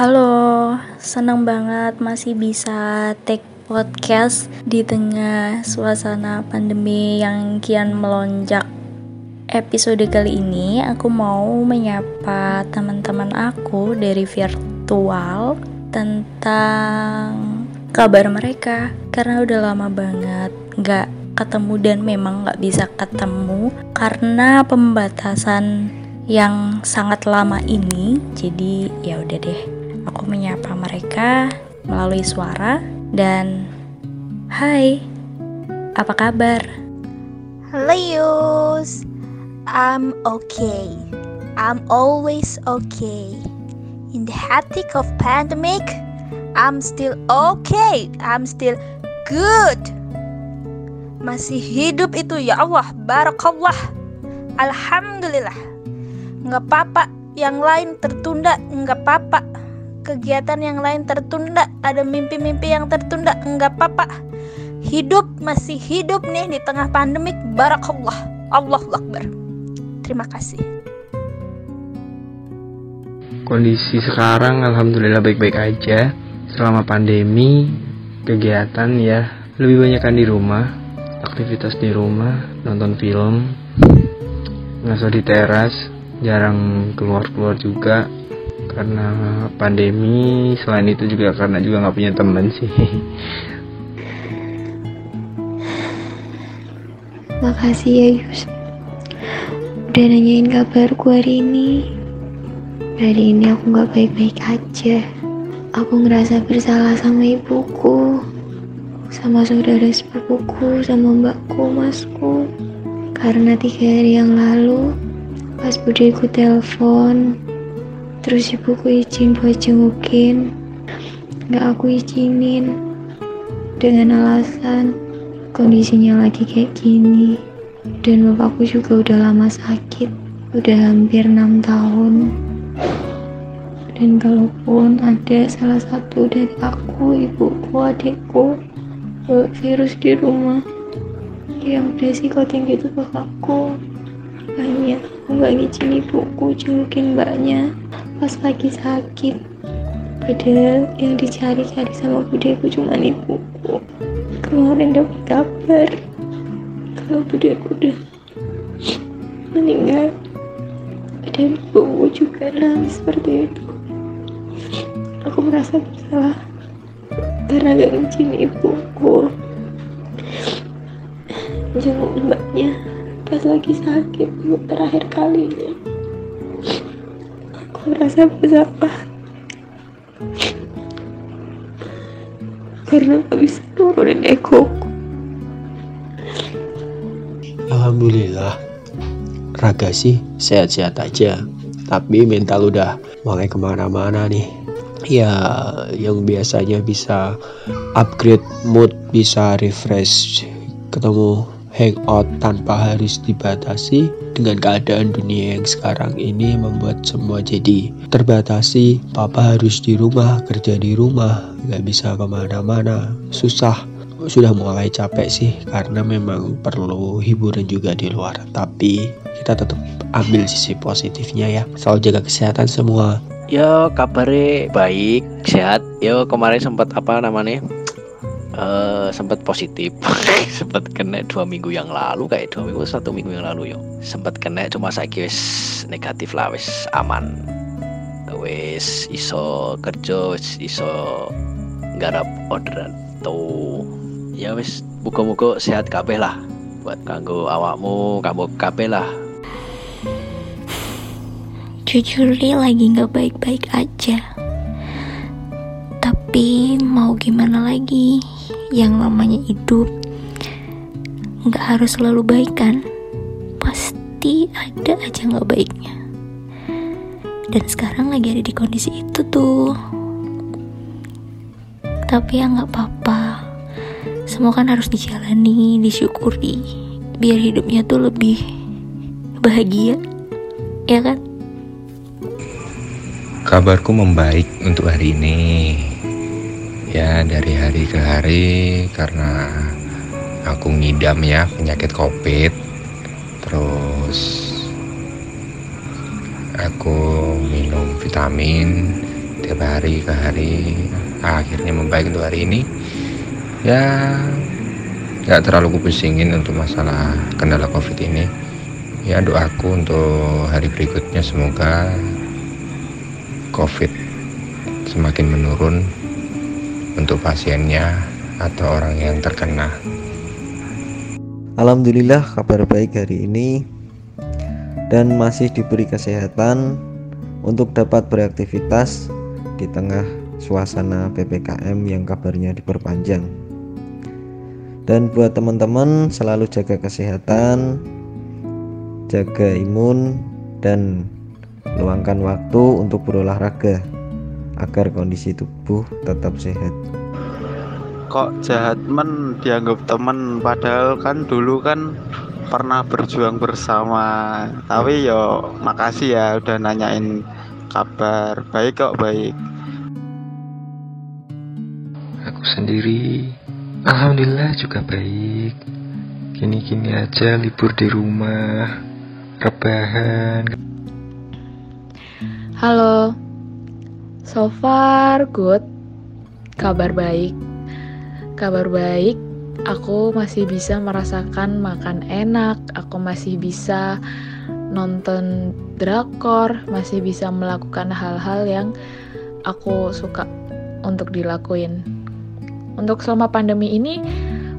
Halo, senang banget masih bisa take podcast di tengah suasana pandemi yang kian melonjak. Episode kali ini aku mau menyapa teman-teman aku dari virtual tentang kabar mereka karena udah lama banget nggak ketemu dan memang nggak bisa ketemu karena pembatasan yang sangat lama ini jadi ya udah deh aku menyapa mereka melalui suara dan hai apa kabar? Hello Yus. I'm okay. I'm always okay. In the hectic of pandemic I'm still okay. I'm still good. Masih hidup itu ya Allah. Barakallah. Alhamdulillah. Nggak apa-apa. Yang lain tertunda nggak apa-apa kegiatan yang lain tertunda ada mimpi-mimpi yang tertunda nggak apa-apa. Hidup masih hidup nih di tengah pandemik barakallah. Allah Akbar. Terima kasih. Kondisi sekarang alhamdulillah baik-baik aja. Selama pandemi kegiatan ya lebih banyak kan di rumah. Aktivitas di rumah nonton film ngaso di teras jarang keluar-keluar juga karena pandemi selain itu juga karena juga nggak punya temen sih. Makasih ya Yus. Udah nanyain kabarku hari ini. Hari ini aku nggak baik-baik aja. Aku ngerasa bersalah sama ibuku sama saudara sepupuku sama mbakku masku. Karena tiga hari yang lalu Pas budeku telepon, terus ibuku izin buat jengukin, gak aku izinin. Dengan alasan kondisinya lagi kayak gini. Dan bapakku juga udah lama sakit, udah hampir enam tahun. Dan kalaupun ada salah satu dari aku, ibuku, adikku, virus di rumah, yang beresiko tinggi itu bapakku. Makanya aku gak ngizin ibuku jengukin mbaknya pas lagi sakit. Padahal yang dicari-cari sama budeku cuma ibuku. Kemarin dapat kabar kalau budeku udah meninggal. Dan ibuku juga nangis seperti itu. Aku merasa bersalah karena gak ngizin ibuku. Jenguk mbaknya pas lagi sakit untuk terakhir kalinya merasa bersalah. Karena gak bisa nurunin ego Alhamdulillah. Raga sih sehat-sehat aja. Tapi mental udah mulai ke mana-mana nih. Ya yang biasanya bisa upgrade mood bisa refresh ketemu hangout tanpa harus dibatasi dengan keadaan dunia yang sekarang ini membuat semua jadi terbatasi. Papa harus di rumah kerja di rumah nggak bisa ke mana-mana. Susah. Sudah mulai capek sih karena memang perlu hiburan juga di luar. Tapi kita tetap ambil sisi positifnya ya. Selalu jaga kesehatan semua. Yo kabarnya baik sehat. Yo kemarin sempat apa namanya uh, sempat positif. Sempat kena dua minggu yang lalu kayak dua minggu satu minggu yang lalu yo. Sempat kena cuma saya wis negatif lah wis aman. Wis iso kerja wis iso garap orderan. Tuh. Ya wis muka-muka sehat kabeh lah. Buat kanggo awakmu kamu kabeh lah. Jujur lagi nggak baik-baik aja tapi mau gimana lagi? Yang namanya hidup nggak harus selalu baik kan? Pasti ada aja nggak baiknya. Dan sekarang lagi ada di kondisi itu tuh. Tapi ya nggak apa-apa. Semua kan harus dijalani disyukuri. Biar hidupnya tuh lebih bahagia. Ya kan? Kabarku membaik untuk hari ini ya dari hari ke hari karena aku ngidam ya penyakit covid. Terus aku minum vitamin D3 setiap hari ke hari. Akhirnya membaik untuk hari ini. Ya nggak terlalu kupusingin untuk masalah kendala covid ini. Ya doaku untuk hari berikutnya semoga covid semakin menurun untuk pasiennya atau orang yang terkena. Alhamdulillah kabar baik hari ini. Dan masih diberi kesehatan untuk dapat beraktivitas di tengah suasana PPKM yang kabarnya diperpanjang. Dan buat teman-teman selalu jaga kesehatan, jaga imun dan luangkan waktu untuk berolahraga agar kondisi tubuh tetap sehat. Kok jahat men? Dianggap temen. Padahal kan dulu kan pernah berjuang bersama. Tapi yo makasih ya udah nanyain kabar. Baik kok baik. Aku sendiri Alhamdulillah juga baik. Gini-gini aja libur di rumah Rebahan. Halo, so far good, kabar baik. Kabar baik, aku masih bisa merasakan makan enak, aku masih bisa nonton drakor, masih bisa melakukan hal-hal yang aku suka untuk dilakuin. Untuk selama pandemi ini,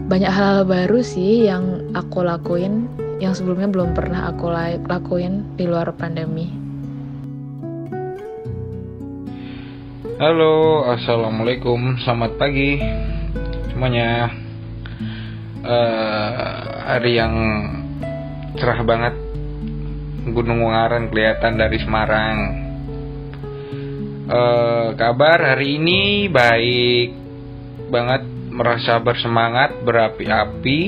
banyak hal-hal baru sih yang aku lakuin, yang sebelumnya belum pernah aku lakuin di luar pandemi. Halo, assalamualaikum, selamat pagi semuanya. Uh, hari yang cerah banget, Gunung Ungaran kelihatan dari Semarang. Uh, kabar hari ini baik banget, merasa bersemangat, berapi-api.